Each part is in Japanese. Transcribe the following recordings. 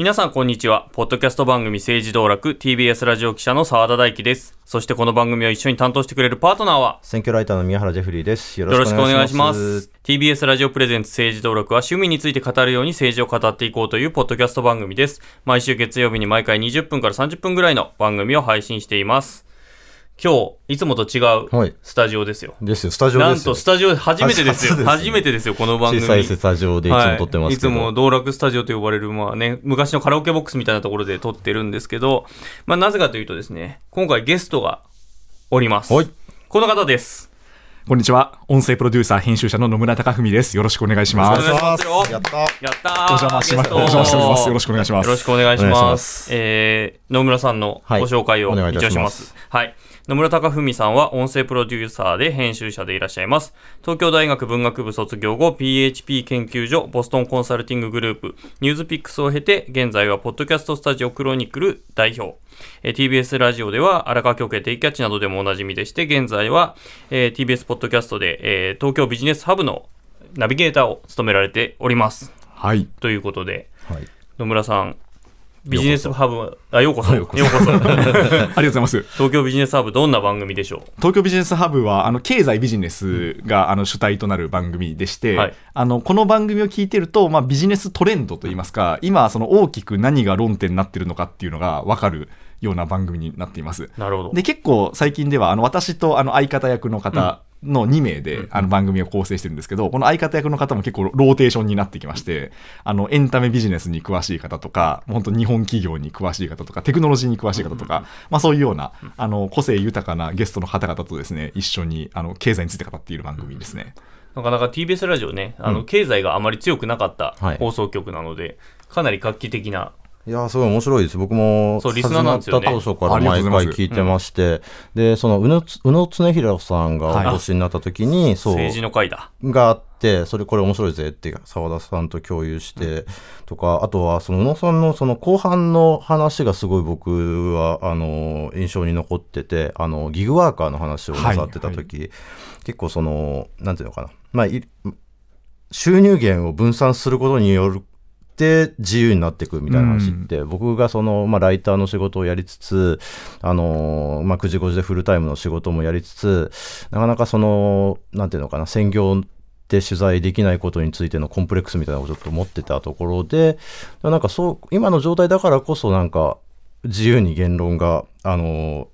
皆さんこんにちは。ポッドキャスト番組政治道楽 TBS ラジオ記者の澤田大樹です。そしてこの番組を一緒に担当してくれるパートナーは選挙ライターの宮原ジェフリーです。よよろしくお願いしまますす。。TBS ラジオプレゼンツ政治道楽は趣味について語るように政治を語っていこうというポッドキャスト番組です。毎週月曜日に毎回20分から30分ぐらいの番組を配信しています。今日、いつもと違はいうスタジオですよ。ですよ、スタジオですよ。なんとスタジオ初めてですよ。初ですね初めてですよ、この番組。小さいスタジオでいつも撮ってますけど。はい、いつも道楽スタジオと呼ばれる、まあね、昔のカラオケボックスみたいなところで撮ってるんですけど、まあなぜかというとですね、今回ゲストがおります。はいこの方です。こんにちは。音声プロデューサー、編集者の野村貴文です。よろしくお願いします。やったやったーお邪魔しまお邪魔しております。よろしくお願いします。よろしくお願いします。お願いしますえー、野村さんのご紹介をはいお願いい一応しまたしますす。はい。野村貴文さんは音声プロデューサーで編集者でいらっしゃいます。東京大学文学部卒業後、PHP 研究所、ボストンコンサルティンググループ、ニュースピックスを経て、現在はポッドキャストスタジオクロニクル代表。えー TBS ラジオでは荒川京家定期キャッチなどでもおなじみでして、現在は、えー TBS ポッドキャストで、えー東京ビジネスハブのナビゲーターを務められております。はい。ということで、はい。野村さん、ビジネスハブ、あ、ようこそ。ようこそ。ありがとうございます。東京ビジネスハブ、どんな番組でしょ東京ビジネスハブは、あの、経済ビジネスが、あの、主体となる番組でして、はいあの、この番組を聞いてると、まあ、ビジネストレンドといいますか、今、その大きく何が論点になってるのかっていうのが分かるような番組になっています。うなるほど。で、結構最近では、あの、私とあの相方役の方の2名で、あの番組を構成してるんですけど、この相方役の方も結構ローテーションになってきまして、あの、エンタメビジネスに詳しい方とか、本当日本企業に詳しい方とか、テクノロジーに詳しい方とか、まあそういうような、あの、個性豊かなゲストの方々とですね、一緒に、あの、経済について語っている番組ですね。なかなか TBS ラジオね、あの、うん経済があまり強くなかったはい放送局なので、かなり画期的な。いやーすごい面白いです。僕もそうリスナーなんですよね。始まった当初から毎回聞いてまして、で、その宇野つ宇野恒弘さんはいがお越しになった時に、そう、政治の会だ。があって、それこれ面白いぜって澤田さんと共有して、とか、あとはその宇野さんのその後半の話がすごい僕は、あの、印象に残ってて、あの、ギグワーカーの話をなさってた時、結構その、なんていうのかな、まあ、い収入源を分散することによるって自由になっていくみたいな話って、僕がその、まあ、ライターの仕事をやりつつ、あのまあ、9時5時でフルタイムの仕事もやりつつ、なかなかその、なんていうのかな、専業で取材できないことについてのコンプレックスみたいなのをちょっと持ってたところで、なんかそう、今の状態だからこそなんか、自由に言論が、あの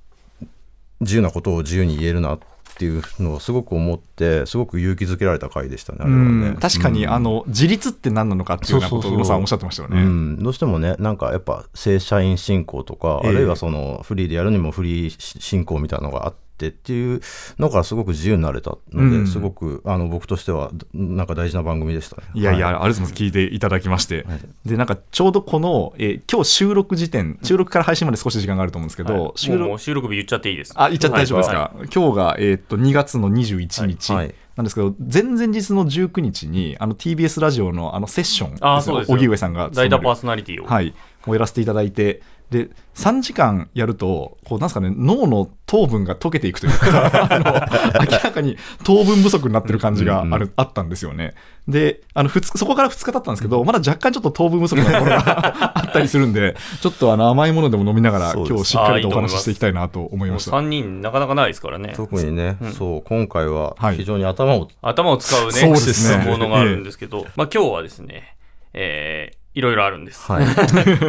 自由なことを自由に言えるなっていうのをすごく思って、すごく勇気づけられた回でしたね、あれはね。うん。確かに、うん。あの、自立って何なのかっていうようなことを宇野さんおっしゃってましたよね。うん、どうしてもね、なんかやっぱ正社員進行とか、ええ。あるいはそのフリーでやるにもフリー進行みたいなのがあってっていうのがすごく自由になれたので、うん。すごくあの僕としてはなんか大事な番組でしたね。いやいや、はありがとうございます。聞いていただきまして。はい。で、なんかちょうどこの、えー今日収録時点、収録から配信まで少し時間があると思うんですけど、はい。収録、もうもう収録日言っちゃっていいです。あ、言っちゃって大丈夫ですか、は今日が、えーっと2月の21日はい。はい。なんですけど、前々日の19日に、あの TBS ラジオのあのセッションあそうですよ。荻上さんが大体パースソナリティを。はい、をやらせていただいて、で、3時間やると、こう、なんですかね、脳の糖分が溶けていくというか、あの明らかに糖分不足になってる感じがある、うんうん。あったんですよね。で、あの、そこから2日経ったんですけど、まだ若干ちょっと糖分不足なところが あったりするんで、ちょっとあの甘いものでも飲みながら、今日しっかりとお話ししていきたいなと思いました。3人なかなかないですからね。特にね、うん。そう今回ははい。非常に頭を、頭を使うね、そうですね。ものがあるんですけど、まあ今日はですね、えーいろいろあるんです。はい、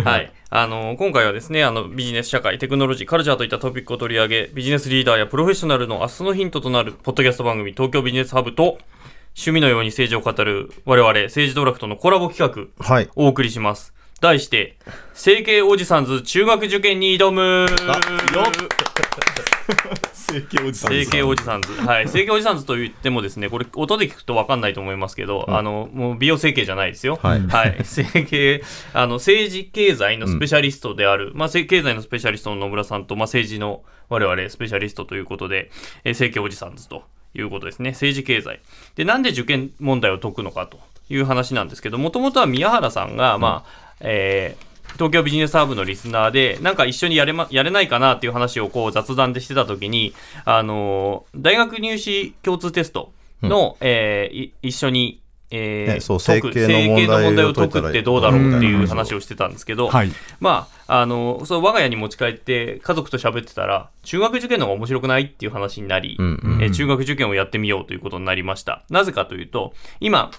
はい。あの、今回はですね、あの、ビジネス社会、テクノロジー、カルチャーといったトピックを取り上げ、ビジネスリーダーやプロフェッショナルの明日のヒントとなる、ポッドキャスト番組、東京ビジネスハブと、趣味のように政治を語る、我々、政治道楽とのコラボ企画、はい、お送りします。題して、整形おじさんず中学受験に挑む 整形おじさん整形おじさんず。はい。整形おじさんずと言ってもですね、これ音で聞くと分かんないと思いますけど、あの、もう美容整形じゃないですよ。はいはい。整形、あの、政治経済のスペシャリストである、まあ、せ経済のスペシャリストの野村さんと、まあ、政治の我々スペシャリストということで、えー整形おじさんずということですね。政治経済。で、なんで受験問題を解くのかという話なんですけど、もともとは宮原さんが、まあ、えー東京ビジネスハーブのリスナーで、なんか一緒にやれ,、ま、やれないかなっていう話をこう雑談でしてたときに、あのー大学入試共通テストの、えーい一緒にえーねそう整形の問題を解くってどうだろうっていううん話をしてたんですけど、はい。まあ、あの、そう、我が家に持ち帰って家族と喋ってたら、中学受験の方が面白くないっていう話になり、うんうんえー中学受験をやってみようということになりました。なぜかというと、今、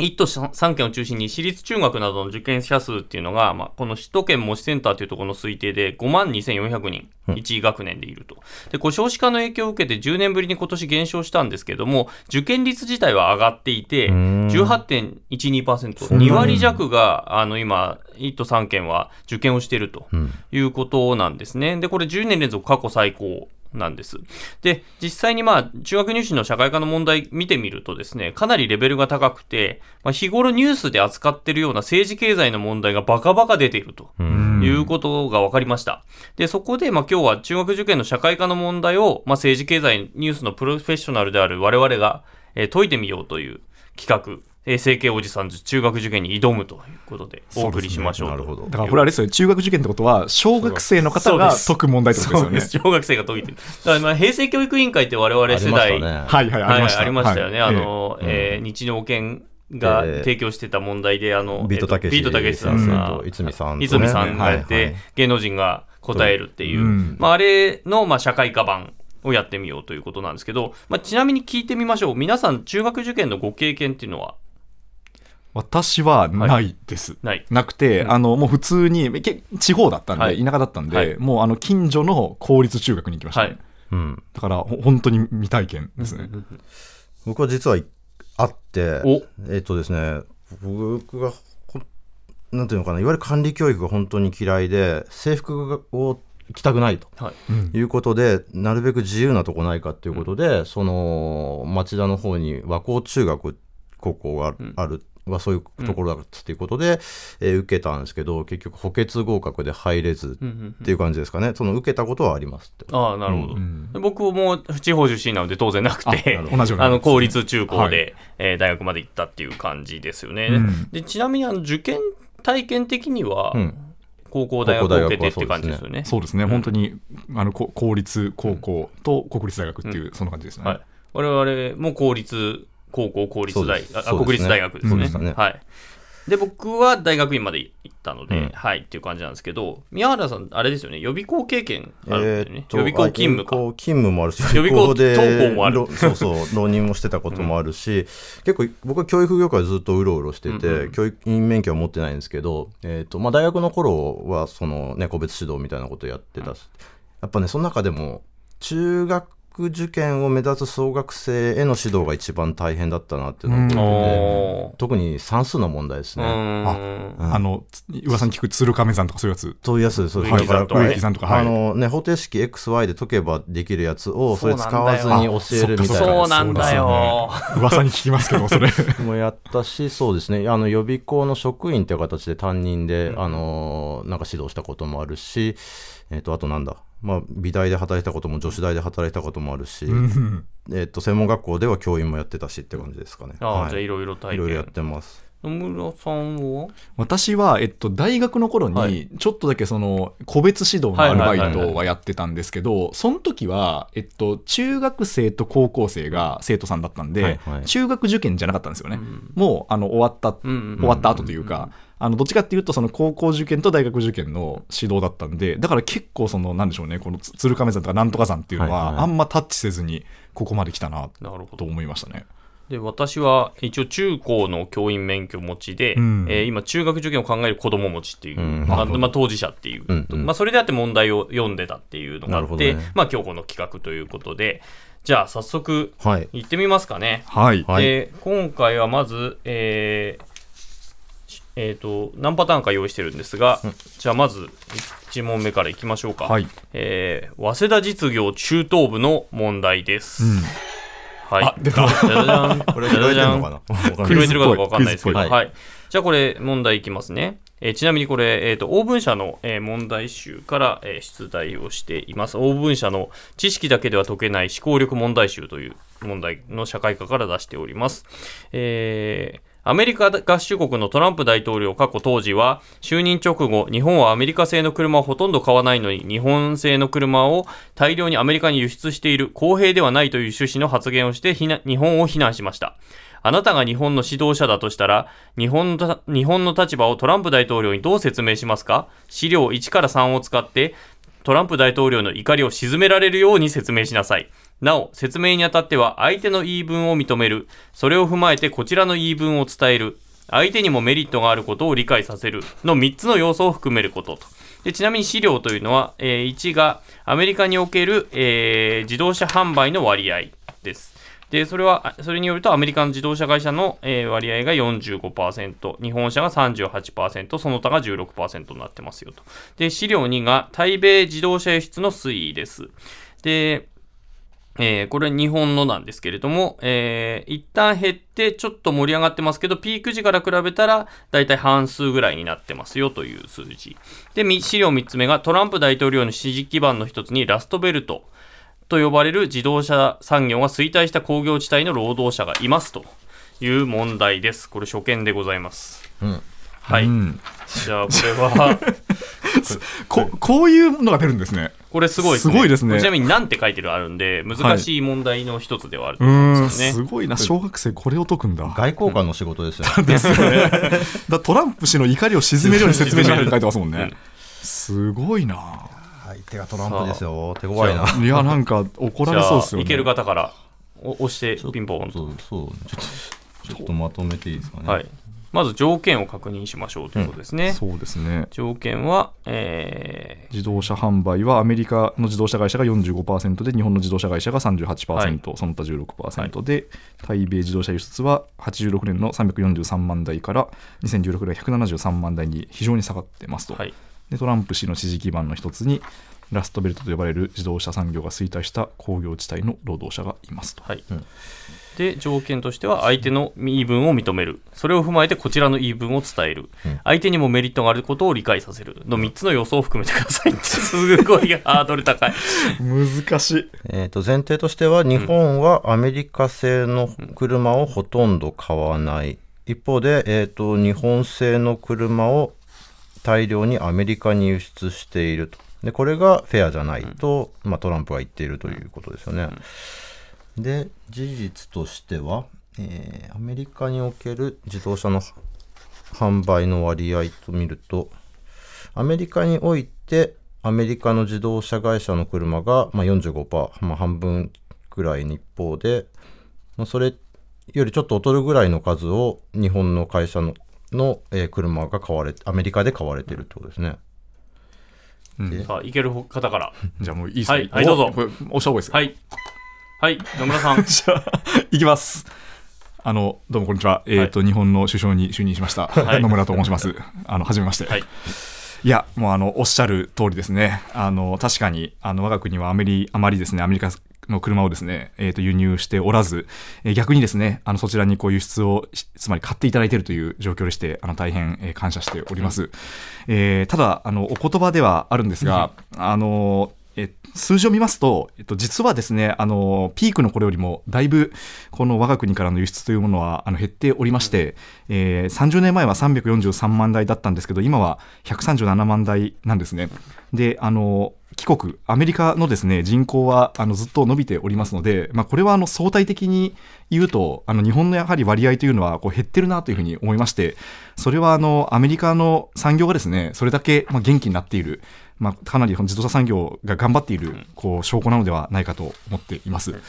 1都3県を中心に私立中学などの受験者数っていうのが、まあ、この首都圏模試センターというところの推定で5万2400人、1学年でいると。で、こう少子化の影響を受けて10年ぶりに今年減少したんですけども、受験率自体は上がっていて、ん。18.12%、そんなに2割弱が、あの、今、1都3県は受験をしているとうん。いうことなんですね。で、これ10年連続過去最高なんです。で、実際にまあ、中学入試の社会科の問題見てみるとですね、かなりレベルが高くて、まあ、日頃ニュースで扱ってるような政治経済の問題がバカバカ出ていると。うんいうことが分かりました。で、そこで、まあ、今日は中学受験の社会科の問題を、まあ、政治経済ニュースのプロフェッショナルである我々が、えー解いてみようという企画、えー、整形おじさんず中学受験に挑むということでお送りしましょうと。なるほど。だからこれあれですよね、中学受験ってことは、小学生の方が解く問題ってことですよね。小学生が解いてる。だからまあ平成教育委員会って我々世代、ありましたね。はいはい、ありました。はいありましたよね。はい。あの、えー日農研がええ提供してた問題で、あの、ビートたけし。ビートたけしさん先が生と泉さんとね泉さんがやって、芸能人が答えるっていう、うん。まあ、あれの、まあ、社会科版をやってみようということなんですけど、まあ、ちなみに聞いてみましょう。皆さん、中学受験のご経験っていうのは？私はないです。ない。なくて、あの、もう普通に、け地方だったんで、はい田舎だったんで、はいもうあの、近所の公立中学に行きました、ねはい。うんだから、ほ本当に未体験ですね。僕は実はいあっておえっとですね僕がほなんていうのかないわゆる管理教育が本当に嫌いで制服を着たくないとはい。うんいうことでなるべく自由なとこないかっていうことで、その町田の方に和光中学高校があうんある、はそういうところだっていうことで、えー受けたんですけど結局補欠合格で入れずうんうんっていう感じですかね。その受けたことはありますって。ああ、なるほど。うん。で僕も地方出身なので当然なくて、あ同じような あの公立中高で、はい。えー大学まで行ったっていう感じですよね。うん。でちなみにあの受験体験的には、うん。高校大学を受けてって感じですよね。そうですね、本当にあのこ公立高校と国立大学っていう、そんな感じですね。はい、我々も公立高校、公立大、国立大学ですね。でね。はい。で、僕は大学院まで行ったので、うん。はいっていう感じなんですけど、宮原さん、あれですよね、予備校経験あるんだよね。と予備校勤務か。勤務もあるし、予備校で登校もある。ろそうそう、浪人もしてたこともあるし、結構僕は教育業界ずっとうろうろしてて、うんうん教育員免許は持ってないんですけど、えーとまあ、大学の頃はその、ね、個別指導みたいなことやってたし、やっぱね、その中でも、中学受験を目指す小学生への指導が一番大変だったなっていうのを特に算数の問題ですうね。ーん。うん。あの、つ噂に聞く鶴亀山とかそういうやつ。そういうやつです、そうです植木さんとかあのね、方程式 XY で解けばできるやつを、それ使わずに教えるみたいな。そうなんだよ。噂に聞きますけど、それ。もやったし、そうですね、あの予備校の職員という形で担任で、あのなんか指導したこともあるし、えっとあとなんだ、まあ、美大で働いたことも、女子大で働いたこともあるし、うんえっと専門学校では教員もやってたしって感じですかね。ああ、はいじゃあいろいろ体いろいろやっ験。てます。野村さんは私は、えっと、大学の頃はいに、ちょっとだけその、個別指導のアルバイトはやってたんですけど、その時は、えっと、中学生と高校生が生徒さんだったんで、はいはい中学受験じゃなかったんですよね。うんもう、あの、終わった、うんうん終わった後というか、あの、どっちかっていうと、その高校受験と大学受験の指導だったんで、だから結構その、なんでしょうね、このつ鶴亀山とかなんとか山っていうのは、あんまタッチせずに、ここまで来たな、なるほど。と思いましたね。で、私は一応中高の教員免許持ちで、うんえー今中学受験を考える子供持ちっていう、うんまあまあ、当事者っていう、うんうんまあ、それであって問題を読んでたっていうのがあって、ねまあ今日この企画ということで、じゃあ早速はい。行ってみますかね。はい。はいで今回はまず、えーしえーと何パターンか用意してるんですが、じゃあまず1問目からいきましょうか、はい。えー早稲田実業中等部の問題です、うん。はい。じゃじゃじゃんこれ拾えてるのかな？わかんない。拾えてるかどうかわかんないですけど、クイズっぽい。はい。じゃあこれ問題いきますね。えーちなみにこれ、えー、と応文社の、えー問題集から、えー出題をしています。応文社の知識だけでは解けない思考力問題集という問題の社会科から出しております。えーアメリカ合衆国のトランプ大統領過去当時は就任直後日本はアメリカ製の車をほとんど買わないのに日本製の車を大量にアメリカに輸出している公平ではないという趣旨の発言をして日本を非難しましたあなたが日本の指導者だとしたら、日本の日本の立場をトランプ大統領にどう説明しますか？資料1から3を使って、トランプ大統領の怒りを鎮められるように説明しなさい。なお、説明にあたっては相手の言い分を認める。それを踏まえてこちらの言い分を伝える。相手にもメリットがあることを理解させる。の3つの要素を含めることと。でちなみに資料というのは、えー1がアメリカにおける、えー自動車販売の割合です。で、それは、それによるとアメリカの自動車会社の、えー割合が45%、日本車が38%、その他が16%になってますよと。で、資料2が対米自動車輸出の推移です。で、えーこれ日本のなんですけれども、えー一旦減ってちょっと盛り上がってますけど、ピーク時から比べたらだいたい半数ぐらいになってますよという数字。で、み資料3つ目がトランプ大統領の支持基盤の一つにラストベルトと呼ばれる自動車産業が衰退した工業地帯の労働者がいますという問題です。これ初見でございます。うんはい。うんじゃあこれは、ここういうのが出るんですね。これすごいですね。すごいですねちなみに何て書いてるあるんで、難しい問題の一つではあるとう思うんん、ですよね。すごいな。小学生これを解くんだ。外交官の仕事ですよね。ですよね。だトランプ氏の怒りを鎮めるように説明しないと書いてますもんねうん。すごいな。相手がトランプですよ。手強いな。いや、なんか怒られそうですよね。いける方からお押してピンポンと。そうそうちょっとちょっとまとめていいですかね。はい。まず条件を確認しましょうということですね。そうですね。条件は、え自動車販売はアメリカの自動車会社が45%で日本の自動車会社が38%、はいその他16%で、対米自動車輸出は86年の343万台から2016年173万台に非常に下がってますと、ーはい。でトランプ氏の支持基盤の一つにラストベルトと呼ばれる自動車産業が衰退した工業地帯の労働者がいますと。はい。うんで、条件としては、相手の言い分を認める。それを踏まえて、こちらの言い分を伝える。うん相手にもメリットがあることを理解させる。の3つの要素を含めてください。すごいハードル高い。難しい。えー、と前提としては日本はアメリカ製の車をほとんど買わない、一方で、えー、と日本製の車を大量にアメリカに輸出しているとでこれがフェアじゃないと、まあ、トランプが言っているということですよね。で事実としては、えーアメリカにおける自動車の販売の割合と見るとアメリカにおいてアメリカの自動車会社の車が、まあ、45%、まあ、半分くらいの一方で、まあ、それよりちょっと劣るぐらいの数を日本の会社のの、えー車が買われアメリカで買われてるってことですね。うんさあ、いける方から。じゃあもういいですか、はいはいどうぞ押した方がいいですかはい。はい、野村さん。じゃあ、いきます。あの、どうもこんにちは。えっ、と、日本の首相に就任しました。はい野村と申します。あの、はじめまして。はい。いや、もうあの、おっしゃる通りですね。あの、確かに、あの、我が国はアメリ、あまりですね、アメリカの車をですね、えっ、と、輸入しておらず、えー逆にですね、あの、そちらにこう輸出をし、つまり買っていただいているという状況でして、あの、大変、えー感謝しております。えーただ、あの、お言葉ではあるんですが、あの、え数字を見ますと、えっと、実はですね、あの、ピークの頃よりも、だいぶ、この我が国からの輸出というものは、あの、減っておりまして、えー30年前は343万台だったんですけど、今は137万台なんですね。で、あの、帰国、アメリカのですね、人口は、あの、ずっと伸びておりますので、まあ、これは、あの、相対的に言うと、あの、日本のやはり割合というのは、こう、減ってるなというふうに思いまして、それは、あの、アメリカの産業がですね、それだけ、ま、元気になっている、まあ、かなり自動車産業が頑張っているこう証拠なのではないかと思っています。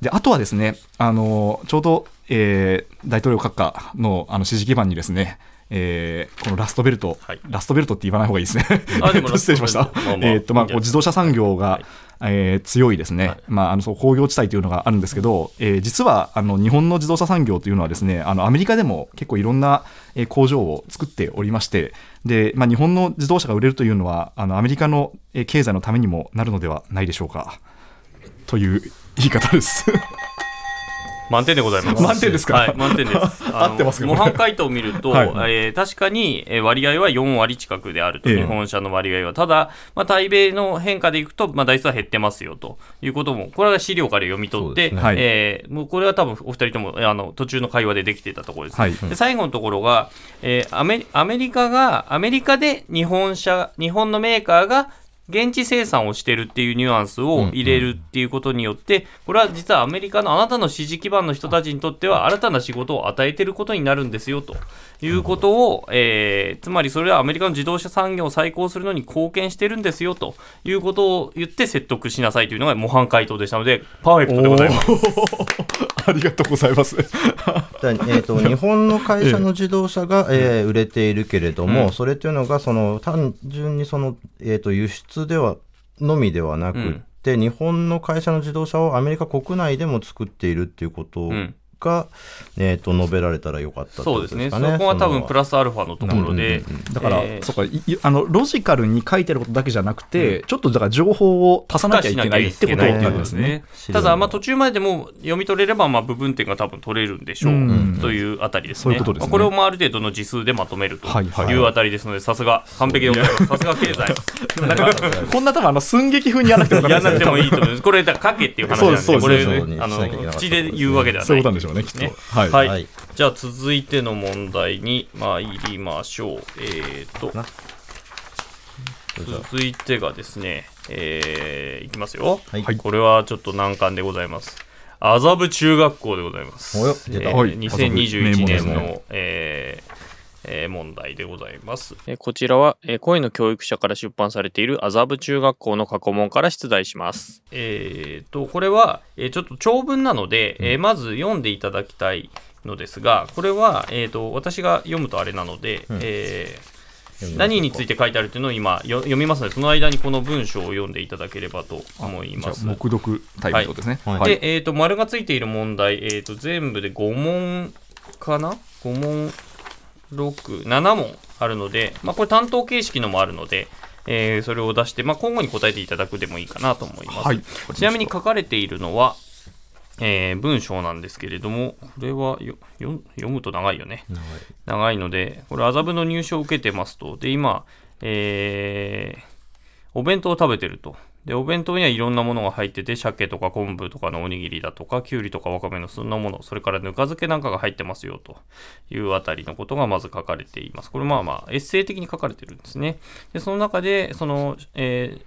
であとはですね、あのちょうど、えー大統領閣下のあの支持基盤にですね、えーこのラストベルト、はい。ラストベルトって言わない方がいいですね。失礼しました。えーっとまあ、自動車産業が、はい。えー強いですね、はい。まあ、あのそう工業地帯というのがあるんですけど、えー実はあの日本の自動車産業というのはですねあのアメリカでも結構いろんな、えー工場を作っておりましてで、まあ、日本の自動車が売れるというのはあのアメリカのえー経済のためにもなるのではないでしょうか。という言い方です。満点でございます。満点ですか？はい、満点です。合ってますか模範回答を見ると、はいえー確かにえー割合は4割近くであると、ええ日本車の割合は。ただ、まあ、対米の変化でいくと、まあ、台数は減ってますよということも、これは資料から読み取って、ねはいえーもうこれは多分お二人ともあの途中の会話でできていたところです。はいで最後のところが、えーアメリ、アメリカが、アメリカで日本車、日本のメーカーが現地生産をしてるっていうニュアンスを入れるっていうことによって、これは実はアメリカのあなたの支持基盤の人たちにとっては新たな仕事を与えてることになるんですよということを、えーつまりそれはアメリカの自動車産業を再興するのに貢献してるんですよということを言って説得しなさいというのが模範回答でしたので、パーフェクトでございます。ありがとうございます。だえー、と 日本の会社の自動車が、えー売れているけれども、うん。それというのがその単純にその、えー、と輸出ではのみではなくって、日本の会社の自動車をアメリカ国内でも作っているっていうことんが、えー、と述べられたらよかったってことそうですね。そ。こは多分のプラスアルファのところで、だから、えーそっかあのロジカルに書いてることだけじゃなくて、ちょっとだから情報を足さなきゃいけないってことなんですね。うんただ、まあ、途中まででも読み取れれば、まあ、部分点が多分取れるんでしょう、うんというあたりですね。そういうこれをまあある程度の字数でまとめるとはいうあたりですので、さすが、完璧でございます。さすが経済。なんか、こんな多分あの寸劇風にやらなくても いいとと思います。これ、だかけっていう話なんで、これあの口で言うわけではない。そういうことなんでしょうね、きっと。ねはい。はい、はい。じゃあ続いての問題に参りましょう。えー、と。な。続いてがですね、えーいきますよ、はい。はい。これはちょっと難関でございます。麻布中学校でございます。およ出た。えーはい。2021年の、名門ですえーえー問題でございます。えーこちらは、えー声の教育者から出版されている麻布中学校の過去問から出題します。えーと、これは、えーちょっと長文なので、えーまず読んでいただきたいのですが、これは、えーと、私が読むとあれなので、うんえー何について書いてあるというのを今よ読みますので、その間にこの文章を読んでいただければと思います。黙読タイプですね。はいはい。で、えー、と丸がついている問題、えー、と全部で5問かな ?5 問、6、7問あるので、まあ、これ担当形式のもあるので、えーそれを出して、まあ、今後に答えていただくでもいいかなと思います。はい。ちなみに書かれているのは、えー文章なんですけれども、これはよよ読むと長いよね。長い長いので、これ、麻布の入賞を受けてますと。で、今、えーお弁当を食べてると。で、お弁当にはいろんなものが入ってて、鮭とか昆布とかのおにぎりだとか、きゅうりとかわかめのそんなもの、それからぬか漬けなんかが入ってますよというあたりのことがまず書かれています。これまあまあ、エッセイ的に書かれてるんですね。で、その中で、その、えー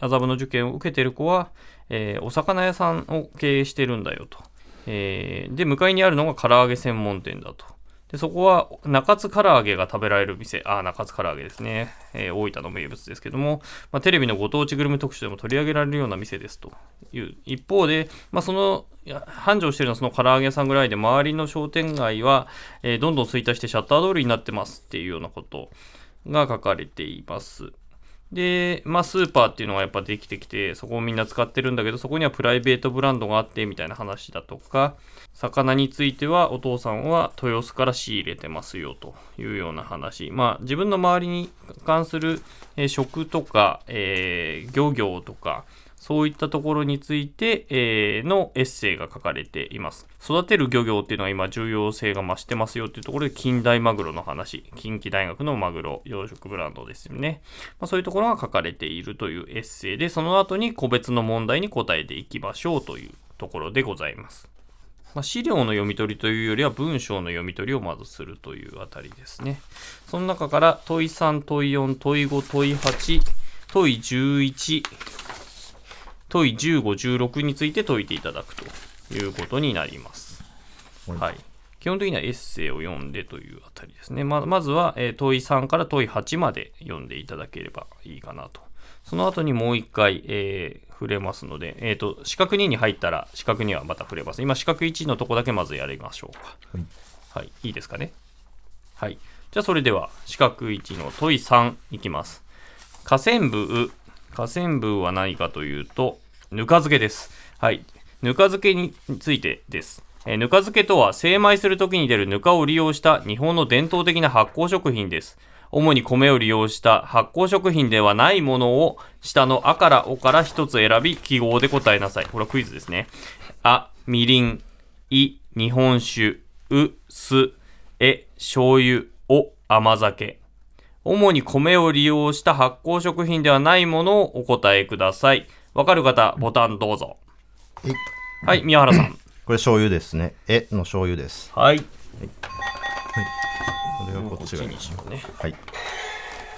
麻布の受験を受けてる子は、えーお魚屋さんを経営してるんだよと。えーで、向かいにあるのが唐揚げ専門店だと。で、そこは中津唐揚げが食べられる店、あ、中津唐揚げですね。えー大分の名物ですけども、まあ、テレビのご当地グルメ特集でも取り上げられるような店ですという一方で、まあ、その繁盛しているのはその唐揚げ屋さんぐらいで、周りの商店街は、えーどんどん衰退してシャッター通りになってますっていうようなことが書かれています。で、まあ、スーパーっていうのがやっぱできてきて、そこをみんな使ってるんだけど、そこにはプライベートブランドがあってみたいな話だとか、魚についてはお父さんは豊洲から仕入れてますよというような話。まあ、自分の周りに関する、え食とか、えー漁業とか、そういったところについて、えーのエッセイが書かれています。育てる漁業っていうのは今重要性が増してますよっていうところで近代マグロの話、近畿大学のマグロ養殖ブランドですよね。まあ、そういうところが書かれているというエッセイで、その後に個別の問題に答えていきましょうというところでございます。まあ、資料の読み取りというよりは文章の読み取りをまずするというあたりですね。その中から問い3、問い4、問い5、問い8、問い11、問い15、16について解いていただくということになります。はい。基本的にはエッセイを読んでというあたりですね。ままずは、えー問い3から問い8まで読んでいただければいいかなと。その後にもう一回、えー触れますので、えっ、と、四角2に入ったら、四角2はまた触れます。今、四角1のとこだけまずやりましょうか。はい。いいですかね？はい。じゃあ、それでは、四角1の問い3いきます。河川部、河川部は何かというと、ぬか漬けです。はい。ぬか漬けについてです。えぬか漬けとは精米するときに出るぬかを利用した日本の伝統的な発酵食品です。主に米を利用した発酵食品ではないものを下のあからおから一つ選び記号で答えなさい。これはクイズですね。あ、みりん、い、日本酒、う、す、え、醤油、お、甘酒。主に米を利用した発酵食品ではないものをお答えください。わかる方、ボタンどうぞ。えはい、宮原さん。これ醤油ですね。えの醤油です。はい。これがこっちがこっちにしようね。はい。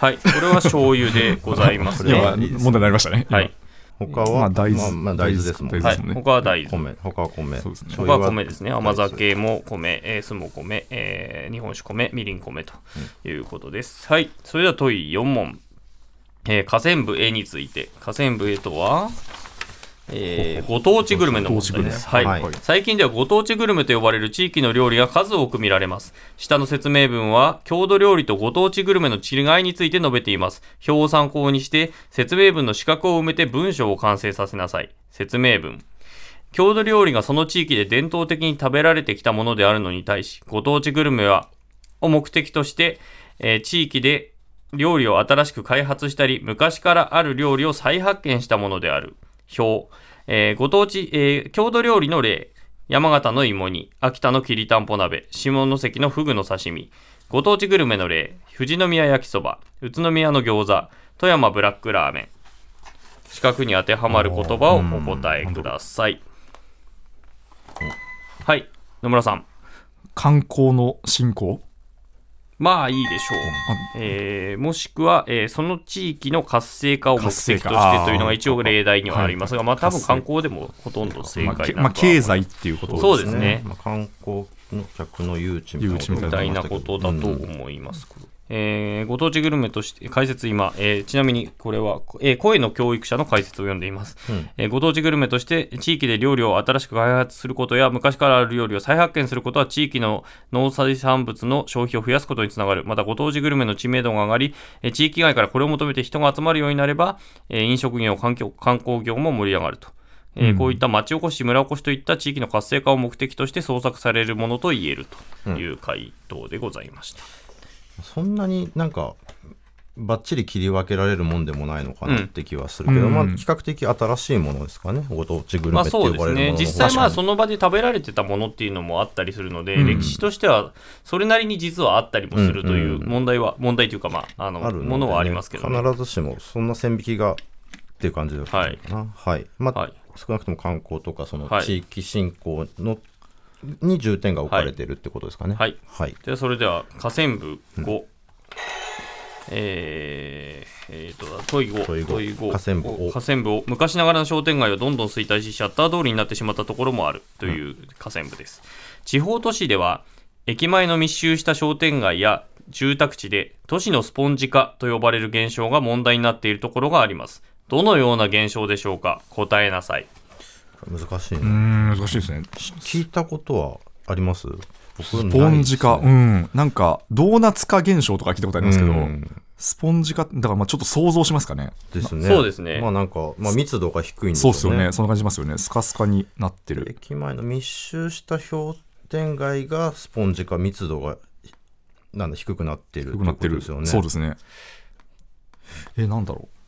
はい、これは醤油でございますね。問題になりましたね。い、他は、まあ大豆まあ、まあ大豆ですもんね。はい他は大豆。米、他は米。そうですね他は米ですね。甘酒も米、えー酢も米、えー日本酒米、みりん米ということです。はい。それでは問い4問。えー河川部 A について。河川部 A とは、えーご当地グルメの問題です。はい、はい最近ではご当地グルメと呼ばれる地域の料理が数多く見られます。下の説明文は、郷土料理とご当地グルメの違いについて述べています。表を参考にして、説明文の四角を埋めて文章を完成させなさい。説明文。郷土料理がその地域で伝統的に食べられてきたものであるのに対し、ご当地グルメは、を目的として、えー地域で料理を新しく開発したり、昔からある料理を再発見したものである。表。えーご当地、えー郷土料理の例。山形の芋煮、秋田のきりたんぽ鍋、下関のフグの刺身。ご当地グルメの例。富士宮焼きそば、宇都宮の餃子、富山ブラックラーメン。四角に当てはまる言葉をお答えください。はい、野村さん。観光の振興？まあいいでしょう。えーもしくは、えーその地域の活性化を目的としてというのが一応例題にはありますが、はい。まあ多分観光でもほとんど正解なまあ経済っていうことそうですね。まあ、観光の客の誘致みたいなことだと思います。えーご当地グルメとして解説今、えーちなみにこれは、えー声の教育者の解説を読んでいます、えーご当地グルメとして地域で料理を新しく開発することや昔からある料理を再発見することは地域の農産産物の消費を増やすことにつながる。またご当地グルメの知名度が上がり、えー地域外からこれを求めて人が集まるようになれば、えー飲食業環境観光業も盛り上がると。えーこういった町おこし、村おこしといった地域の活性化を目的として創作されるものと言えるという回答でございました。そんなになんかばっちり切り分けられるもんでもないのかなって気はするけど、うん。まあ比較的新しいものですかね。ご当地グルまあメって呼そうですね。ばれるものの方が実際まあその場で食べられてたものっていうのもあったりするので、うん。歴史としてはそれなりに実はあったりもするといううんうん問題は、問題というかまああのあねものはありますけど、ね、必ずしもそんな線引きがっていう感じだっかな。はい、まあ、はい。少なくとも観光とかそのはい。地域振興の、に重点が置かれてるってことですかね。はい。はい、ではそれでは河川部5、えーえーと問い5問い五。問い五。河川部を。河川部を。昔ながらの商店街をどんどん衰退しシャッター通りになってしまったところもあるという河川部です、地方都市では駅前の密集した商店街や住宅地で都市のスポンジ化と呼ばれる現象が問題になっているところがあります。どのような現象でしょうか？答えなさい難しいね、うん難しいですね。聞いたことはあります？僕スポンジ化、うん。なんかドーナツ化現象とか聞いたことありますけど、うん。スポンジ化だからまあちょっと想像しますかね。ですね。そうですね。まあなんか、まあ、密度が低いんですそうよねですよね。そんな感じしますよね。スカスカになってる。駅前の密集した商店街がスポンジ化密度がなんだ低くなってる低くなってる。ねそうですね。えなんだろう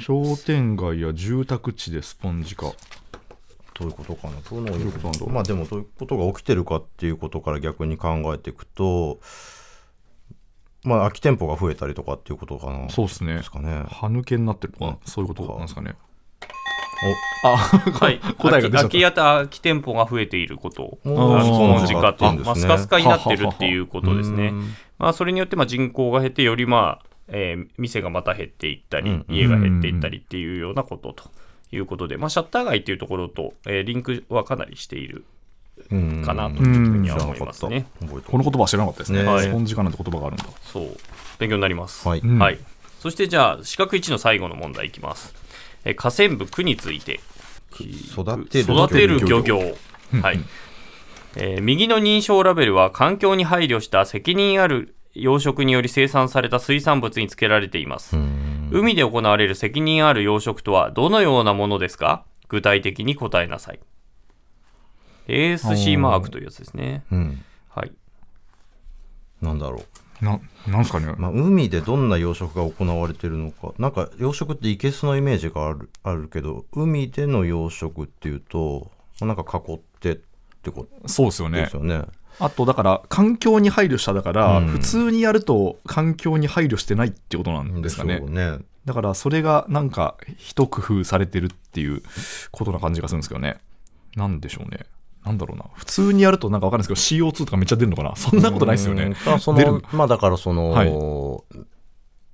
商店街や住宅地でスポンジ化どういうことかな。どういうことなんだろう。まあでもどういうことが起きてるかっていうことから逆に考えていくとまあ空き店舗が増えたりとかっていうことかな。そうですね。ですかね。歯抜けになってるとかそういうことなんですかね。はい、答えが出ちゃった。空き空き店舗が増えていることスポンジ化と、そうなんですねまあ、スカスカになってるっていうことですねうん。まあ、それによってまあ人口が減って、よりまあ、えー店がまた減っていったり、うん家が減っていったりっていうようなことということで、まあ、シャッター街っていうところと、えーリンクはかなりしているうんかなというふうには思いますね。この言葉は知らなかったですねねスポンジ化なんて言葉があるんだそう、勉強になります。はいうんはい。そしてじゃあ、四角1の最後の問題いきます。えー河川部区について。育てる育てる漁漁業。はい。えー右の認証ラベルは環境に配慮した責任ある養殖により生産された水産物につけられています。海で行われる責任ある養殖とはどのようなものですか？具体的に答えなさい。ASC マークというやつですね。うんはい。なんだろうななんですかね？まあ、海でどんな養殖が行われてるのかなんか養殖っていけすのイメージがあるあるけど海での養殖っていうとなんか囲ってってこと？そうですよねですよね。あとだから環境に配慮しただから、うん。普通にやると環境に配慮してないってことなんですかね。ね。だからそれがなんか一工夫されてるっていうことな感じがするんですけどね。なんでしょうね。なんだろうな。普通にやるとなんかわかんないですけど CO2 とかめっちゃ出るのかな。そんなことないですよね。まあだからその、はい。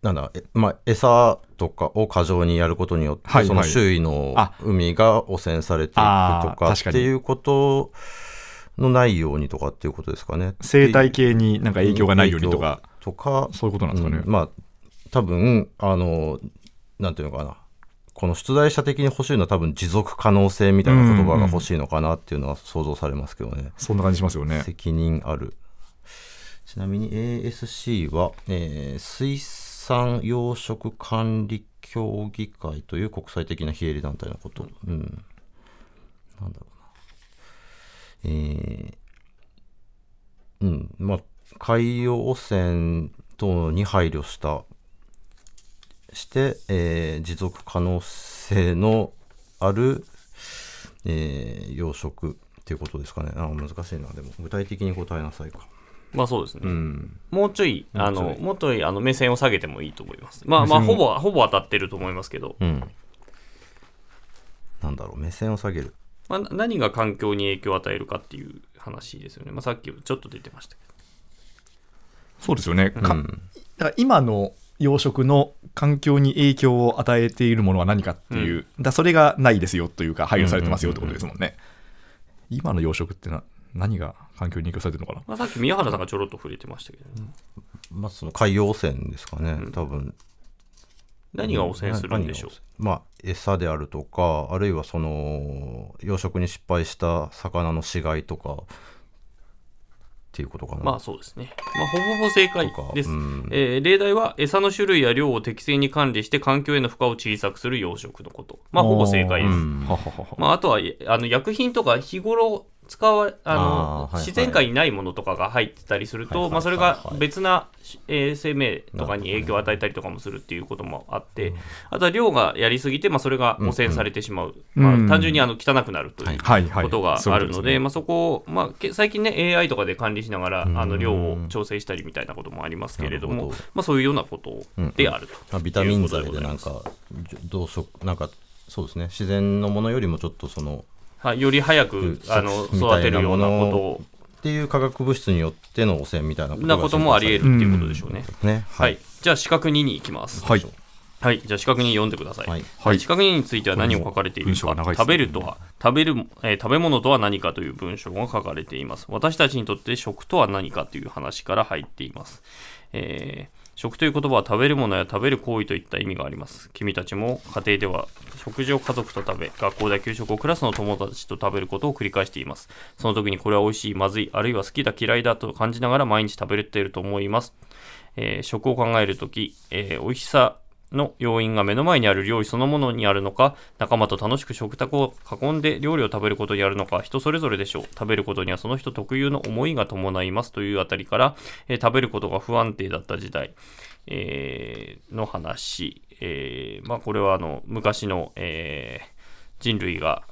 なんだ、えまあ、餌とかを過剰にやることによって、はいはい。その周囲のあ海が汚染されていくとかっていうことのないようにとかっていうことですかね。生態系になんか影響がないようにとか、とか、そういうことなんですかね。うんまあ多分あのなんていうのかなこの出題者的に欲しいのは多分持続可能性みたいな言葉が欲しいのかなっていうのは想像されますけどね。そんな感じしますよね。責任ある。ちなみに ASC は、えー水産養殖管理協議会という国際的な非営利団体のこと。うん。なんだろうな。えーうん。まあ、海洋汚染等に配慮した、して、えー持続可能性のある、えー養殖っていうことですかね。あ難しいな。でも、具体的に答えなさいか。まあそうですね。うん。もうちょい、あの、もうちょいもっといあの目線を下げてもいいと思います。まあまあ、ほぼ、ほぼ当たってると思いますけど、うん。なんだろう、目線を下げる。まあ、な何が環境に影響を与えるかっていう話ですよね。まあ、さっきちょっと出てましたけど。そうですよね。かうんだから今の養殖の環境に影響を与えているものは何かっていう、だからそれがないですよというか配慮されてますよってことですもんね。今の養殖ってな何が環境に影響されてるのかな？まあ、さっき宮原さんがちょろっと触れてましたけど、ねまあ、その海洋汚染ですかね、ん多分。何が汚染するんでしょう？まあ、餌であるとか、あるいはその、養殖に失敗した魚の死骸とか、っていうことかな。まあそうですね。まあ、ほぼほぼ正解です。うんえー例題は餌の種類や量を適正に管理して環境への負荷を小さくする養殖のこと。まあほぼ正解です。うんまあ、あとはあの薬品とか日頃使わあの自然界にないものとかが入ってたりすると、まあ、それが別な、えー生命とかに影響を与えたりとかもするっていうこともあって、あとは量がやりすぎて、まあ、それが汚染されてしまう、うんまあうん。単純にあの汚くなるということがあるので、まあ、そこを、まあ、け最近ね AI とかで管理しながらあの量を調整したりみたいなこともありますけれどもまあ、そういうようなことであると、まあビタミン剤でなんか、増殖、なんか、そうですね、自然のものよりもちょっとその、はい、より早くうんあの育てるようなことをっていう化学物質によっての汚染みたいなことがなこともあり得るっていうことでしょうね。ね。はい、じゃあ四角2に行きます。はいはい、じゃあ四角2読んでください。はいはい四角2については何を書かれているか、ね食べるとは食べる、えー食べ物とは何かという文章が書かれています。私たちにとって食とは何かという話から入っています。えー食という言葉は食べるものや食べる行為といった意味があります。君たちも家庭では食事を家族と食べ、学校では給食をクラスの友達と食べることを繰り返しています。その時にこれは美味しい、まずい、あるいは好きだ、嫌いだと感じながら毎日食べれていると思います。えー食を考えるとき、えー美味しさの要因が目の前にある料理そのものにあるのか、仲間と楽しく食卓を囲んで料理を食べることにあるのか、人それぞれでしょう。食べることにはその人特有の思いが伴いますというあたりから、えー食べることが不安定だった時代、えーの話、えーまあ、これはあの昔の、え人類が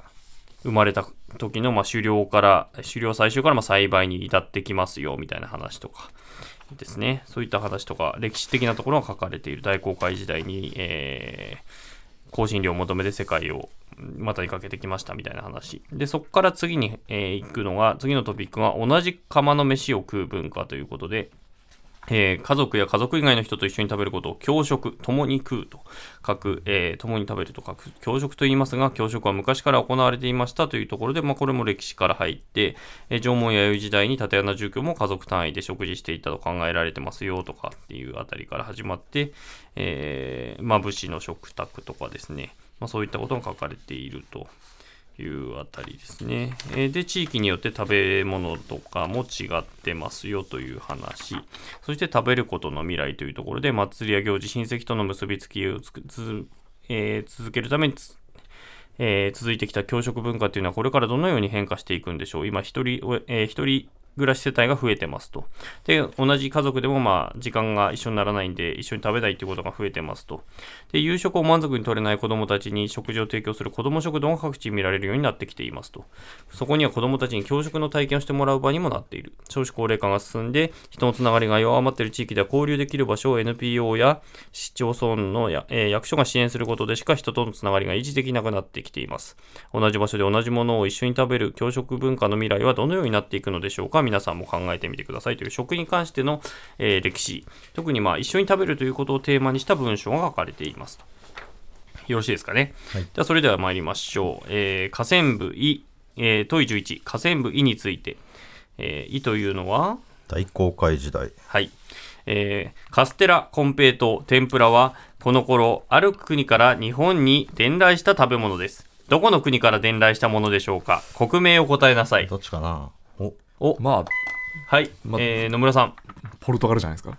生まれた時の、まあ、狩猟から、狩猟採集からま栽培に至ってきますよみたいな話とかですね。そういった話とか、歴史的なところが書かれている大航海時代に、えー香辛料を求めて世界を股にかけてきましたみたいな話。で、そこから次に、えー行くのが、次のトピックが同じ釜の飯を食う文化ということで、えー家族や家族以外の人と一緒に食べることを共食、共に食うと書く、えー共に食べると書く、共食と言いますが、共食は昔から行われていましたというところで、まあ、これも歴史から入って、えー縄文弥生時代に竪穴住居も家族単位で食事していたと考えられてますよとかっていうあたりから始まって、えまあ、武士の食卓とかですね、まあ、そういったことが書かれていると。いうあたりですね。えーで、地域によって食べ物とかも違ってますよという話。そして食べることの未来というところで、祭りや行事、親戚との結びつきをつ、えー続けるためにえー続いてきた教職文化というのはこれからどのように変化していくんでしょう。今、一人、えー一人暮らし世帯が増えてますと。で、同じ家族でもまあ、時間が一緒にならないんで、一緒に食べないということが増えてますと。で、夕食を満足に取れない子供たちに食事を提供する子供食堂が各地に見られるようになってきていますと。そこには子供たちに教職の体験をしてもらう場にもなっている。少子高齢化が進んで、人のつながりが弱まっている地域では交流できる場所を NPO や市町村のや、えー役所が支援することでしか人とのつながりが維持できなくなってきています。同じ場所で同じものを一緒に食べる教職文化の未来はどのようになっていくのでしょうか？皆さんも考えてみてくださいという食に関しての、えー歴史。特にまあ一緒に食べるということをテーマにした文章が書かれていますと。よろしいですかね、はい。じゃあそれでは参りましょう、えー河川部い、えー問い11河川部いについて、えーいというのは？大航海時代。はい。えーカステラ、コンペイトー、天ぷらは、この頃、ある国から日本に伝来した食べ物です。どこの国から伝来したものでしょうか？国名を答えなさい。どっちかな？おお、まあ、はい。まえー野村さん。ポルトガルじゃないですか？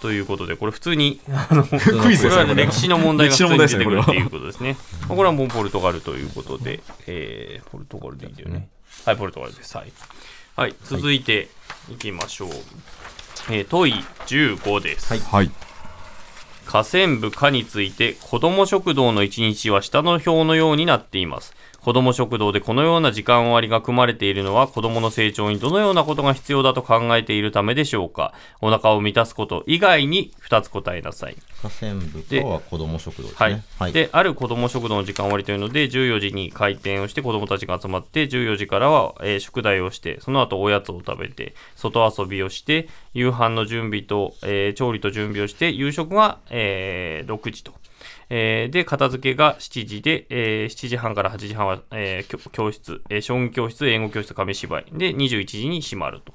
ということで、これ普通に、クイズですね、これこれはね歴史の問題が普通に出てくるっていう歴ことですね。まあこれはもうポルトガルということで、えーポルトガルでいいんだよね。はい、ポルトガルです。はい。はい、続いていきましょう。えー問い15です。はい。河川部課について子ども食堂の一日は下の表のようになっています子ども食堂でこのような時間割が組まれているのは子どもの成長にどのようなことが必要だと考えているためでしょうかお腹を満たすこと以外に2つ答えなさい河川部でかは子ども食堂ですはいね。はい。である子ども食堂の時間割というので14時に開店をして子どもたちが集まって14時からは、えー宿題をしてその後おやつを食べて外遊びをして夕飯の準備と、えー調理と準備をして夕食が、えー6時と。えーで片付けが7時で、えー7時半から8時半は、えー教教室、えー将棋教室英語教室紙芝居で21時に閉まると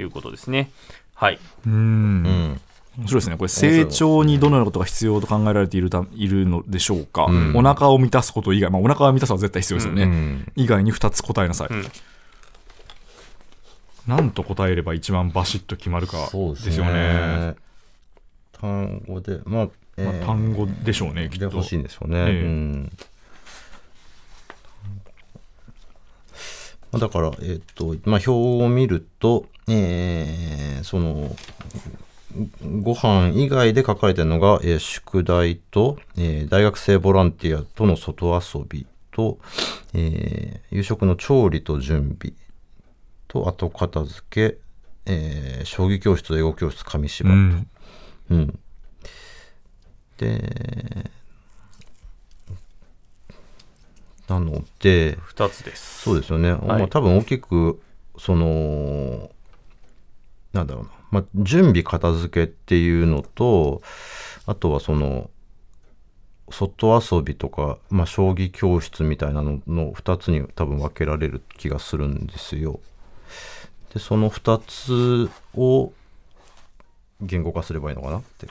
いうことですねはい、うーん。うん。面白いですね。これ、成長にどのようなことが必要と考えられているたいるのでしょうか。んお腹を満たすこと以外、まあ、お腹を満たすのは絶対必要ですよね。うん。以外に2つ答えなさい。うんなんと答えれば一番バシッと決まるかそうですよね。単語で、まあ、えまあ、ー単語でしょうね、きっと。で欲しいんでしょうね。ええうんまあだから、えっ、と、まあ、表を見ると、えーその、ご飯以外で書かれてるのが、えー宿題と、えー大学生ボランティアとの外遊びと、えー夕食の調理と準備と、後片付け、えー将棋教室、英語教室、紙芝居と。うん。うん。で、なので、2つですそうですよね。まあ多分大きく、その、なんだろうな。まあ、準備片付けっていうのと、あとはその、外遊びとか、まあ、将棋教室みたいなのの2つに多分分けられる気がするんですよ。で、その2つを言語化すればいいのかなって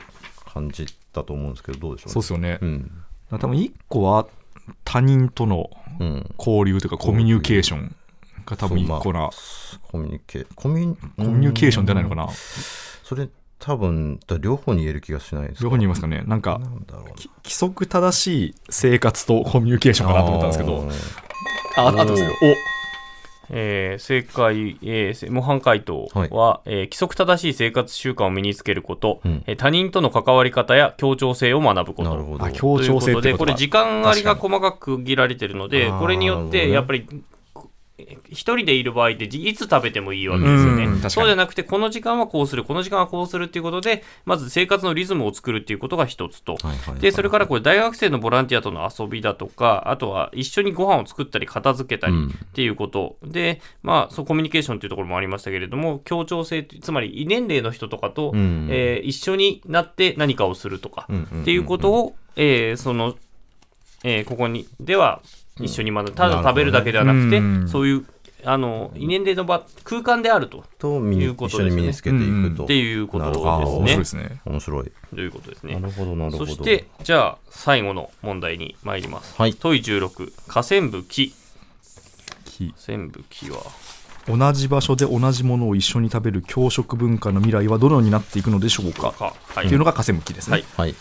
感じだと思うんですけど、どうでしょう、そうですよね。うん。多分1個は他人とのうん。交流というかコミュニケーションが多分1個な、コミュニケコミュコミュニケーションじゃないのかな。それ多分だ両方に言える気がしないですか両方に言いますかね。なんか規則正しい生活とコミュニケーションかなと思ったんですけど。ああとですよえー正解、えー模範解答は、えー規則正しい生活習慣を身につけること、うん。えー他人との関わり方や協調性を学ぶこと。なるほど。あ協調性ってことかということでこれ時間割が細かく区切られてるのでこれによってやっぱり一人でいる場合っていつ食べてもいいわけですよね。うそうじゃなくてこの時間はこうするこの時間はこうするっていうことでまず生活のリズムを作るっていうことが一つと、はいはいはい。でそれからこれ大学生のボランティアとの遊びだとかあとは一緒にご飯を作ったり片付けたりうん。っていうこと、でまあそうコミュニケーションっていうところもありましたけれども協調性つまり異年齢の人とかと、うん。えー一緒になって何かをするとか、うんうんうんうん。っていうことを、えーその、えーここにでは一緒に学ぶただ食べるだけではなくて、うん。そういうあの異年齢の場空間であると。ということですね。一緒に身につけていくと、っていうことなるほど。ああ面白いでですすね。面白い。ということですね。なるほどなるほど。そしてじゃあ最後の問題に参ります、はい。問い16河川部木。き河川部木は。同じ場所で同じものを一緒に食べる教食文化の未来はどのようになっていくのでしょうか、かはい。っていうのが河川向きですね、はい。はい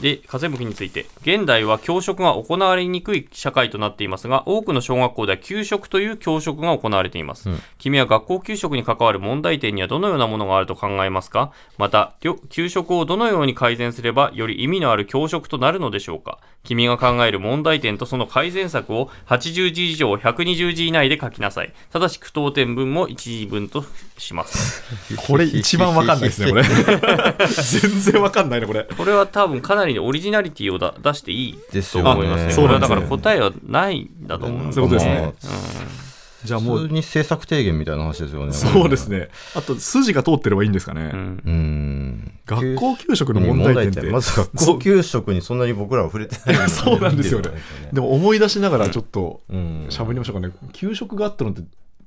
で河川向きについて現代は教職が行われにくい社会となっていますが多くの小学校では給食という教職が行われています、うん。君は学校給食に関わる問題点にはどのようなものがあると考えますか？また給食をどのように改善すればより意味のある教職となるのでしょうか？君が考える問題点とその改善策を80字以上120字以内で書きなさい。ただし句読点分も1字分とします。これ一番わかんないですねこれ。全然わかんないねこれ。これは多分かなりのオリジナリティをだ出していいとですよね。思いますね。あこれはだから答えはないんだと思うんですそういうことですね。まあじゃあもう普通に政策提言みたいな話ですよね。そうですね。あと筋が通ってればいいんですかね、うん。うん。学校給食の問題点って。まず学校給食にそんなに僕らは触れてない そうなんですよね。でも思い出しながらちょっとうん。喋りましょうかね。給食があったのって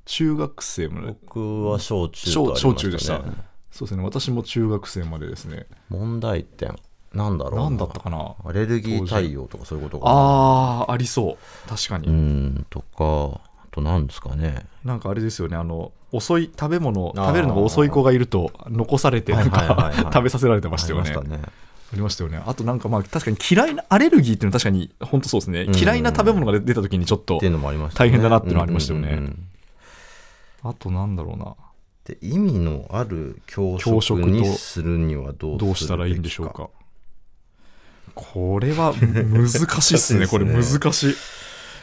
中学生もね僕は小中と小ありましたね。小中でした。そうですね。私も中学生までですね。問題点。なんだろうな。何だったかな。アレルギー対応とかそういうことかな。あーありそう。確かに、うん、とか、あと何ですかね。なんかあれですよね。あの遅い食べ物食べるのが遅い子がいると残されてなんか 食べさせられてましたよね。ありましたね。ありましたよね。あとなんかまあ確かに嫌いなアレルギーっていうのは確かに本当そうですね、うん。嫌いな食べ物が出た時にちょっとっていうのもありましたね。大変だなっていうのはありましたよね。あとなんだろうな。で意味のある教教職にするにはどうどうしたらいいんでしょうかこれは難しいっすね。これ難しい。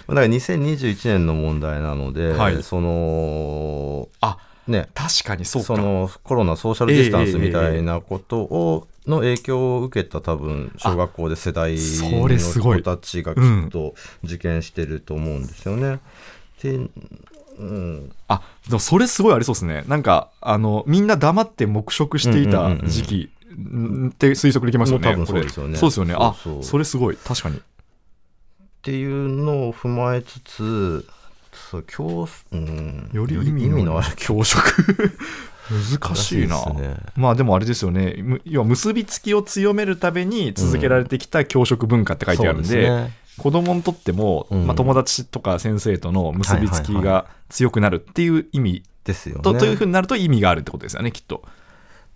だから2021年の問題なので、はい。そのあね。確かにそうか。そのコロナソーシャルディスタンスみたいなことを、の影響を受けた多分小学校で世代の人たちがきっと受験してると思うんですよね。で、うん、あでもそれすごいありそうですね。なんかあのみんな黙って黙食していた時期んって推測できますよね多分そうですよね。そうですよね。あそれすごい。確かに。っていうのを踏まえつつそう教、うん、より意味のある教職。難しいな。ね。まあでもあれですよね。む要は結びつきを強めるために続けられてきた教職文化って書いてあるんで,、そうですね。子供にとっても、うん。まあ、友達とか先生との結びつきはいはいが強くなるっていう意味ですよね。と,、というふうになると意味があるってことですよねきっと。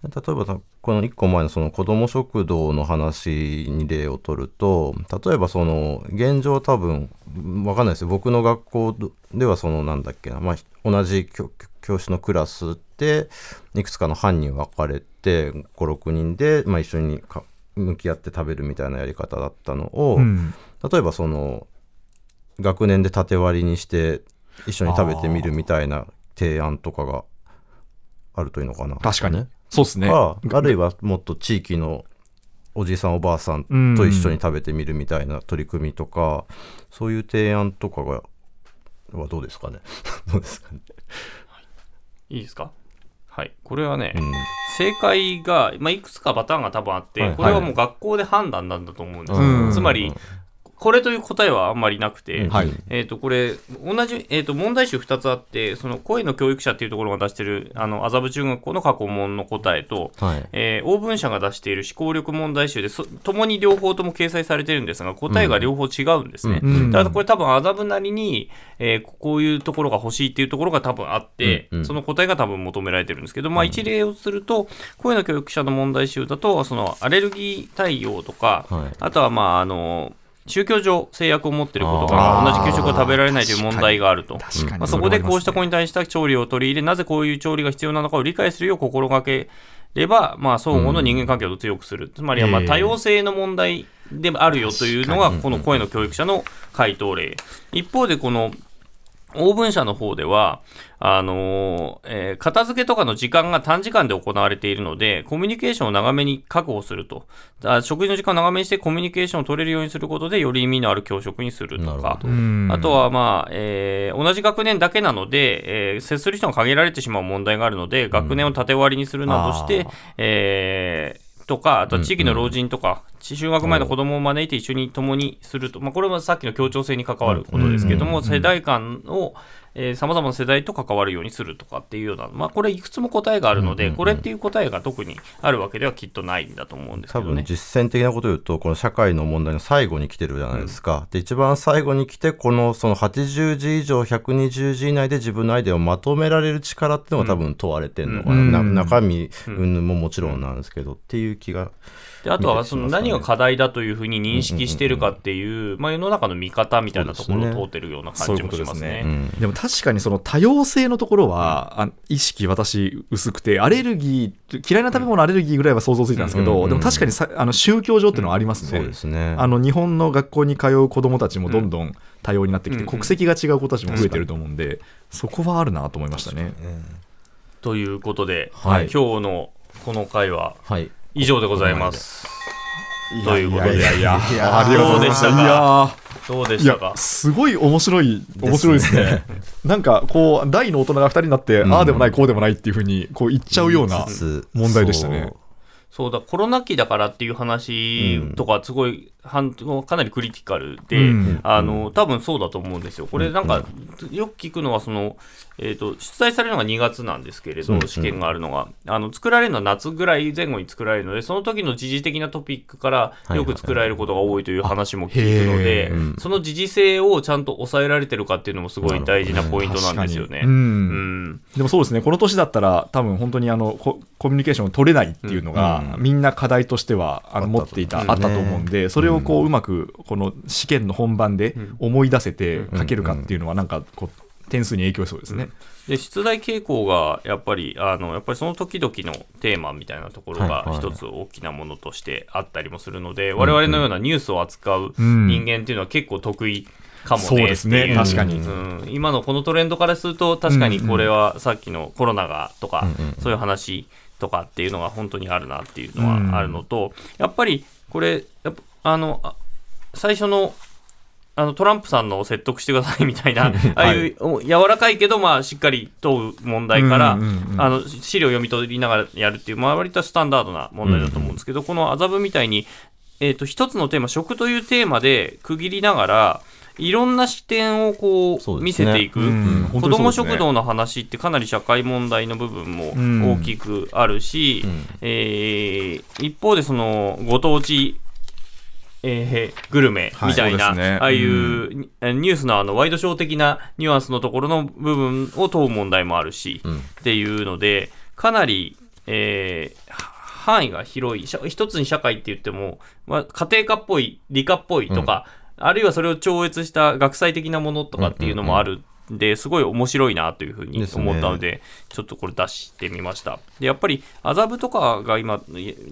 例えばさこの1個前のその子ども食堂の話に例を取ると例えばその現状多分わかんないですよ。僕の学校ではそのなんだっけな、まあ、同じ教教室のクラスでいくつかの班に分かれて56人で、まあ、一緒にか向き合って食べるみたいなやり方だったのを、うん。例えばその学年で縦割りにして一緒に食べてみるみたいな提案とかがあるといいのかな。確かに。ねそうですね。かあるいはもっと地域のおじいさんおばあさんと一緒に食べてみるみたいな取り組みとか、そういう提案とかがはどうですかね？どうですかね、いいですか？はい。これはね、うん。正解が、まあ、いくつかパターンが多分あって、はい。これはもう学校で判断なんだと思うんですよ、うん。つまり、これという答えはあんまりなくて、うん。はい。えー、とこれ同じ、えー、と問題集2つあってその声の教育者っていうところが出してるあの麻布中学校の過去問の答えと、はい。えー、オーブン社が出している思考力問題集でそともに両方とも掲載されてるんですが答えが両方違うんですね、うん。だからこれ多分麻布なりに、えーこういうところが欲しいっていうところが多分あって、うん。うん。その答えが多分求められてるんですけど、まあ、一例をすると声の教育者の問題集だとそのアレルギー対応とか、はい。あとはまああの宗教上制約を持っていることから同じ給食を食べられないという問題があると。まあ、そこでこうした子こに対した調理を取り入れ、なぜこういう調理が必要なのかを理解するよう心がければ、まあ、相互の人間関係を強くする。つまりは、まあ、ええ多様性の問題であるよというのが、この声の教育者の回答例。一方で、この、オーブン社の方では、あのーえー片付けとかの時間が短時間で行われているので、コミュニケーションを長めに確保すると。あ食事の時間を長めにしてコミュニケーションを取れるようにすることで、より意味のある教職にするとか。あとは、まあ、えー同じ学年だけなので、えー接する人が限られてしまう問題があるので、学年を縦割りにするなどして、えーとか、あとは地域の老人とか、就学前の子供を招いて一緒に共にすると、まあ、これはさっきの協調性に関わることですけども、世代間を、さまざまな世代と関わるようにするとかっていうような、まあ、これいくつも答えがあるので、これっていう答えが特にあるわけではきっとないんだと思うんですけ多分どね。実践的なことを言うとこの社会の問題の最後に来てるじゃないですか、で一番最後に来てこのその80字以上120字以内で自分のアイデアをまとめられる力っていうのが多分問われてるのかな、うん。な中身云々ももちろんなんですけど、っていう気がであとはその何が課題だというふうに認識してるかっていう、まあ、世の中の見方みたいなところを通ってるような感じもしますね。うんでも確かにその多様性のところは、あ意識私薄くて、アレルギー、嫌いな食べ物アレルギーぐらいは想像ついたんですけど、うんでも確かにさあの宗教上っていうのはありますね。そうですね。あの日本の学校に通う子どもたちもどんどん多様になってきて、うん国籍が違う子たちも増えてると思うんで、そこはあるなと思いましたね。ということで、はい。今日のこの回ははい以上でございます。ということで。いやいやありがとうございました。いや。ーどうでしたか、すごい面白い、面白いですね。なんか、こう、大の大人が2人になって、ああでもない、こうでもないっていうふうに、こう言っちゃうような問題でしたね。そう。だコロナ期だからっていう話とかすごい、はんかなりクリティカルで、うん。あの多分そうだと思うんですよ。これなんか、よく聞くのはその、えー、と出題されるのが2月なんですけれど、うん試験があるのが。あの作られるのは夏ぐらい前後に作られるのでその時の時事的なトピックからいよく作られることが多いという話も聞くので、へー。うん。その時事性をちゃんと抑えられてるかっていうのもすごい大事なポイントなんですよね。うん。うん。でもそうですね、この年だったら、多分本当にあのココミュニケーションを取れないっていうのが、うん。みんな課題としてはあの持っていた、うんあったと思うんで、それをこううまくこの試験の本番で思い出せて書けるかっていうのは、なんかこう点数に影響しそうですね。で出題傾向がやっぱりあのやっぱりその時々のテーマみたいなところがはいはい。一つ大きなものとしてあったりもするので、我々のようなニュースを扱ううん。人間っていうのは結構得意かもねそうですね。っていう確かに。うん、今のこのトレンドからすると確かにこれはさっきのコロナがとか、うんうんそういう話とかっていうのが本当にあるなっていうのはあるのと、やっぱりこれやっぱあのあ最初のあのトランプさんのを説得してくださいみたいな、ああいうお柔らかいけど、まあ、しっかり問う問題から、うんうんうんあの資料を読み取りながらやるっていう、まあ、割とスタンダードな問題だと思うんですけど、この麻布みたいに、えー、と一つのテーマ、食というテーマで区切りながら、いろんな視点をこう見せていく、うん子ども食堂の話ってかなり社会問題の部分もうん。大きくあるし、うん。えー一方でそのご当地、えーグルメみたいな、はいね。ああいう、ニュースのあのワイドショー的なニュアンスのところの部分を問う問題もあるし、うん。っていうのでかなり、えーは範囲が広い一つに社会って言っても、まあ、家庭科っぽい理科っぽいとか、あるいはそれを超越した学際的なものとかっていうのもあるんで、すごい面白いなというふうに思ったのでちょっとこれ出してみました。でやっぱり麻布とかが今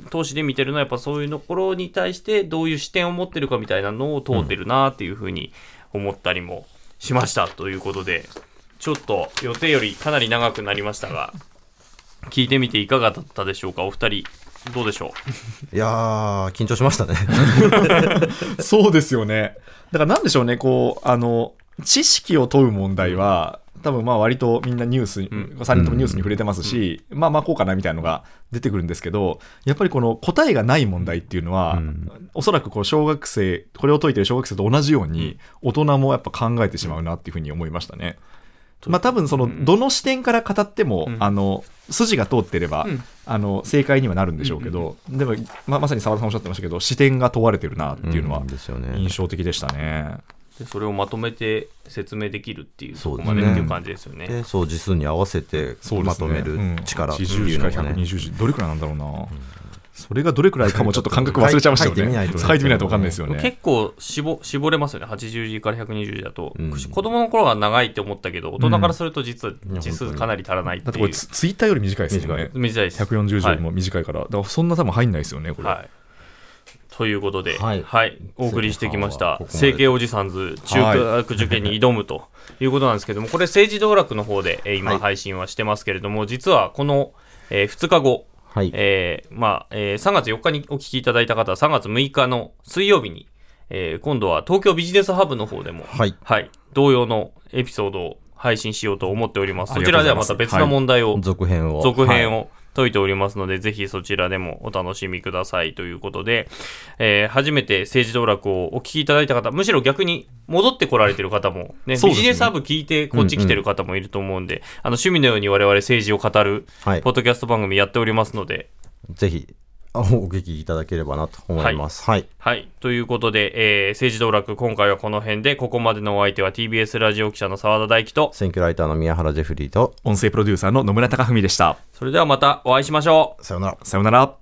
投資で見てるのはやっぱそういうところに対してどういう視点を持ってるかみたいなのを通ってるなっていうふうに思ったりもしましたということでちょっと予定よりかなり長くなりましたが聞いてみていかがだったでしょうか？お二人どうでしょ いやー緊張しましたね。そうですよね。だからなんでしょうね、こう、あの、知識を問う問題は、多分まあ割とみんなニュースに、ん。3人ともニュースに触れてますし、まあまあこうかなみたいなのが出てくるんですけど、やっぱりこの答えがない問題っていうのは、うん。おそらくこう小学生、これを解いてる小学生と同じように、大人もやっぱ考えてしまうなっていうふうに思いましたね。まあ多分その、どの視点から語っても、うん。あの、筋が通ってれば、うん。あの、正解にはなるんでしょうけど、でも、ままさに澤田さんおっしゃってましたけど、視点が問われてるなっていうのは印象的でしたね。うでそれをまとめて説明できるっていうそこそうですねまでっていう感じですよねでそう字数に合わせてまとめる力って80いうのが時からね120時、どれくらいなんだろうな。それがどれくらいかも ちょっと感覚忘れちゃいましたよね。書いてみないと分かんないですよね。結構絞絞れますよね80時から120時だと、うん子供の頃は長いって思ったけど大人からすると実はうん字数かなり足らないっていうだってこれツツイッターより短いですよね。短いです140字よりも短いから。だからそんな多分入んないですよね、これ。はい。ということで、ははい。い、お送りしてきました。ここ、まで。成形おじさんず中学受験に挑むということなんですけども、これ、政治道楽の方で、えー今、はい。配信はしてますけれども、実はこの、え2日後、はい。えーまあえー3月4日にお聞きいただいた方は、3月6日の水曜日に、えー今度は東京ビジネスハブの方でも、はい。はい、同様のエピソードを配信しようと思っております。あそちらではまた別の問題を、続編を。続編を解いておりますので、ぜひそちらでもお楽しみくださいということで、えー初めて政治道楽をお聞きいただいた方、むしろ逆に戻ってこられてる方も、ね、ビジネスハブ聞いてこっち来てる方もいると思うんで、あの趣味のように我々政治を語るはい。ポッドキャスト番組やっておりますので、ぜひあお聞きいただければなと思いますはい、はい。ということで、えー政治道楽、今回はこの辺で、ここまでのお相手は TBS ラジオ記者の澤田大樹と、選挙ライターの宮原ジェフリーと音声プロデューサーの野村貴文でした。それではまたお会いしましょう。さようならさようなら。